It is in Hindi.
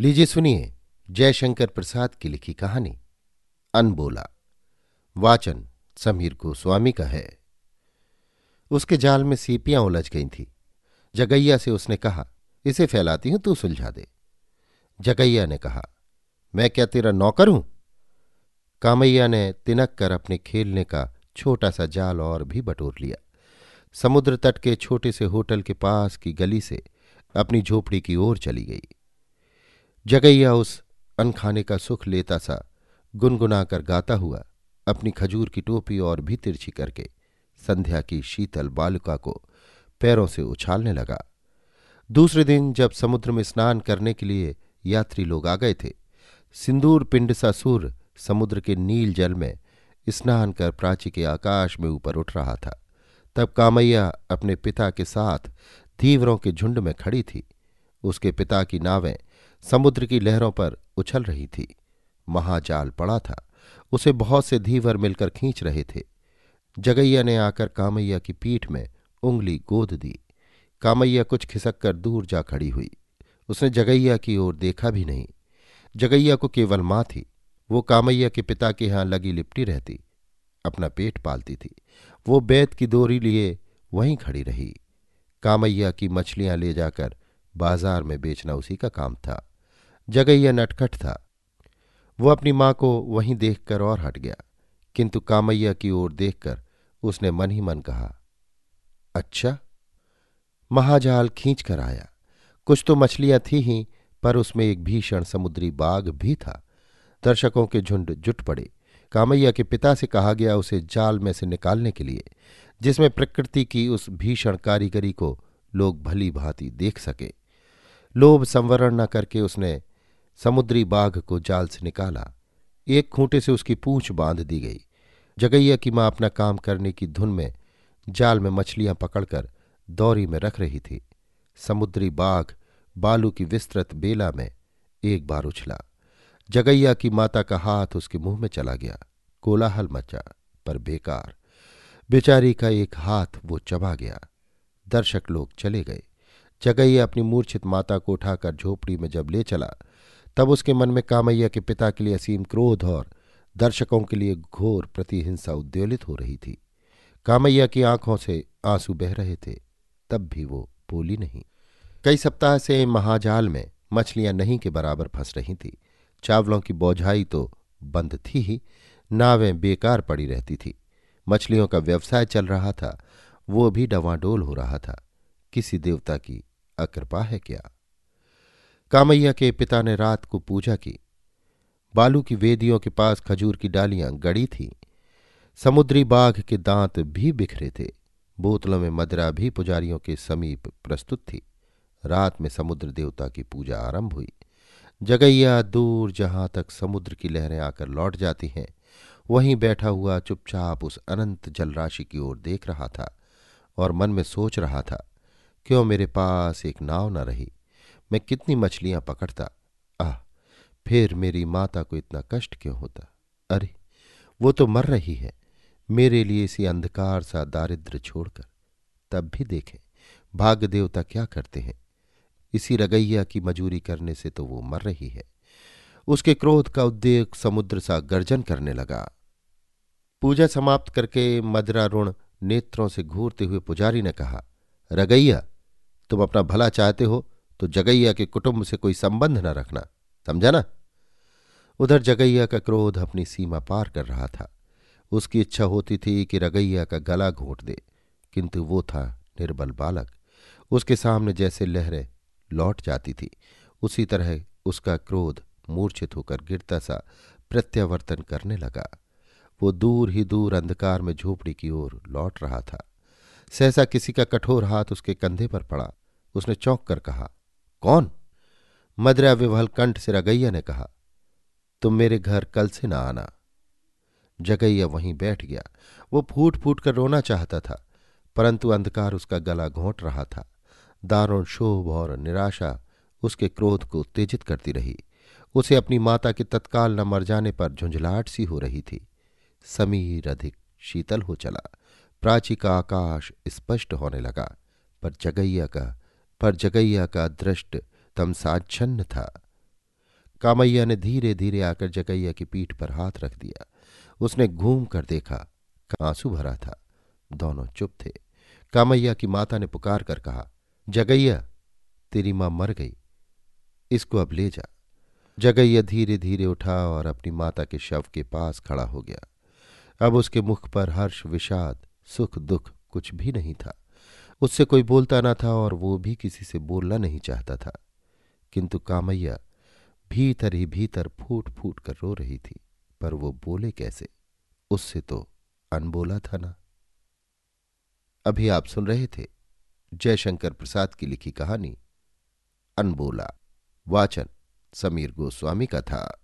लीजिए सुनिए जयशंकर प्रसाद की लिखी कहानी। अनबोला, वाचन समीर गोस्वामी का है। उसके जाल में सीपियाँ उलझ गई थी। जगैया से उसने कहा, इसे फैलाती हूँ, तू सुलझा दे। जगैया ने कहा, मैं क्या तेरा नौकर हूँ? कामैया ने तिनक कर अपने खेलने का छोटा सा जाल और भी बटोर लिया। समुद्र तट के छोटे से होटल के पास की गली से अपनी झोपड़ी की ओर चली गई। जगैया उस अनखाने का सुख लेता सा गुनगुना कर गाता हुआ, अपनी खजूर की टोपी और भी तिरछी करके, संध्या की शीतल बालिका को पैरों से उछालने लगा। दूसरे दिन जब समुद्र में स्नान करने के लिए यात्री लोग आ गए थे, सिंदूर पिंड सा सूर्य समुद्र के नील जल में स्नान कर प्राची के आकाश में ऊपर उठ रहा था। तब कामैया अपने पिता के साथ धीवरों के झुंड में खड़ी थी। उसके पिता की नावें समुद्र की लहरों पर उछल रही थी। महाजाल पड़ा था। उसे बहुत से धीवर मिलकर खींच रहे थे। जगैया ने आकर कामैया की पीठ में उंगली गोद दी। कामैया कुछ खिसक कर दूर जा खड़ी हुई। उसने जगैया की ओर देखा भी नहीं। जगैया को केवल माँ थी। वो कामैया के पिता के यहाँ लगी लिपटी रहती, अपना पेट पालती थी। वो बैत की दोरी लिए वहीं खड़ी रही। कामैया की मछलियाँ ले जाकर बाज़ार में बेचना उसी का काम था। जगैया नटखट था। वो अपनी माँ को वहीं देखकर और हट गया, किंतु कामैया की ओर देखकर उसने मन ही मन कहा अच्छा महाजाल खींच कर आया। कुछ तो मछलियाँ थी ही, पर उसमें एक भीषण समुद्री बाघ भी था। दर्शकों के झुंड जुट पड़े। कामैया के पिता से कहा गया उसे जाल में से निकालने के लिए, जिसमें प्रकृति की उस भीषण कारीगरी को लोग भली भांति देख सके। लोभ संवरण न करके उसने समुद्री बाघ को जाल से निकाला। एक खूंटे से उसकी पूंछ बाँध दी गई। जगैया की माँ अपना काम करने की धुन में जाल में मछलियाँ पकड़कर दौरी में रख रही थी। समुद्री बाघ बालू की विस्तृत बेला में एक बार उछला। जगैया की माता का हाथ उसके मुँह में चला गया। कोलाहल मचा, पर बेकार। बेचारी का एक हाथ वो चबा गया। दर्शक लोग चले गए। जगैया अपनी मूर्छित माता को उठाकर झोपड़ी में जब ले चला तब उसके मन में कामैया के पिता के लिए असीम क्रोध और दर्शकों के लिए घोर प्रतिहिंसा उद्योलित हो रही थी। कामैया की आँखों से आँसू बह रहे थे, तब भी वो बोली नहीं। कई सप्ताह से महाजाल में मछलियाँ नहीं के बराबर फंस रही थी। चावलों की बोझाई तो बंद थी ही, नावें बेकार पड़ी रहती थी। मछलियों का व्यवसाय चल रहा था, वो भी डवाडोल हो रहा था। किसी देवता की अकृपा है क्या? कामैया के पिता ने रात को पूजा की। बालू की वेदियों के पास खजूर की डालियाँ गड़ी थीं। समुद्री बाघ के दांत भी बिखरे थे। बोतलों में मदरा भी पुजारियों के समीप प्रस्तुत थी। रात में समुद्र देवता की पूजा आरंभ हुई। जगैया दूर जहाँ तक समुद्र की लहरें आकर लौट जाती हैं, वहीं बैठा हुआ चुपचाप उस अनंत जलराशि की ओर देख रहा था और मन में सोच रहा था, क्यों मेरे पास एक नाव न रही? मैं कितनी मछलियाँ पकड़ता। आह, फिर मेरी माता को इतना कष्ट क्यों होता? अरे, वो तो मर रही है। मेरे लिए इसी अंधकार सा दारिद्र छोड़कर। तब भी देखें भाग्य देवता क्या करते हैं? इसी रगैया की मजूरी करने से तो वो मर रही है। उसके क्रोध का उद्देक समुद्र सा गर्जन करने लगा। पूजा समाप्त करके मदरा ऋण नेत्रों से घूरते हुए पुजारी ने कहा, रगैया, तुम अपना भला चाहते हो? तो जगैया के कुटुंब से कोई संबंध न रखना, समझा ना? उधर जगैया का क्रोध अपनी सीमा पार कर रहा था। उसकी इच्छा होती थी कि रगैया का गला घोट दे, किंतु वो था निर्बल बालक। उसके सामने जैसे लहरें लौट जाती थी, उसी तरह उसका क्रोध मूर्छित होकर गिरता सा प्रत्यावर्तन करने लगा। वो दूर ही दूर अंधकार में झोपड़ी की ओर लौट रहा था। सहसा किसी का कठोर हाथ उसके कंधे पर पड़ा। उसने चौंक कर कहा कौन? मदरा विवल कंठ से रगैया ने कहा, तुम मेरे घर कल से ना आना। जगैया वहीं बैठ गया। वो फूट फूट कर रोना चाहता था, परंतु अंधकार उसका गला घोंट रहा था। दारुण शोभ और निराशा उसके क्रोध को उत्तेजित करती रही। उसे अपनी माता के तत्काल न मर जाने पर झुंझलाहट सी हो रही थी। समीर अधिक शीतल हो चला। प्राची का आकाश स्पष्ट होने लगा, पर जगैया का पर जगैया का दृष्ट तमसाच्छन्न था। कामैया ने धीरे धीरे आकर जगैया की पीठ पर हाथ रख दिया। उसने घूम कर देखा, आँसू भरा था। दोनों चुप थे। कामैया की माता ने पुकार कर कहा, जगैया, तेरी माँ मर गई। इसको अब ले जा। जगैया धीरे धीरे उठा और अपनी माता के शव के पास खड़ा हो गया। अब उसके मुख पर हर्ष, विषाद, सुख, दुख कुछ भी नहीं था। उससे कोई बोलता न था और वो भी किसी से बोलना नहीं चाहता था। किंतु कामैया भीतर ही भीतर फूट फूट कर रो रही थी, पर वो बोले कैसे? उससे तो अनबोला था ना। अभी आप सुन रहे थे जयशंकर प्रसाद की लिखी कहानी, अनबोला, वाचन समीर गोस्वामी का था।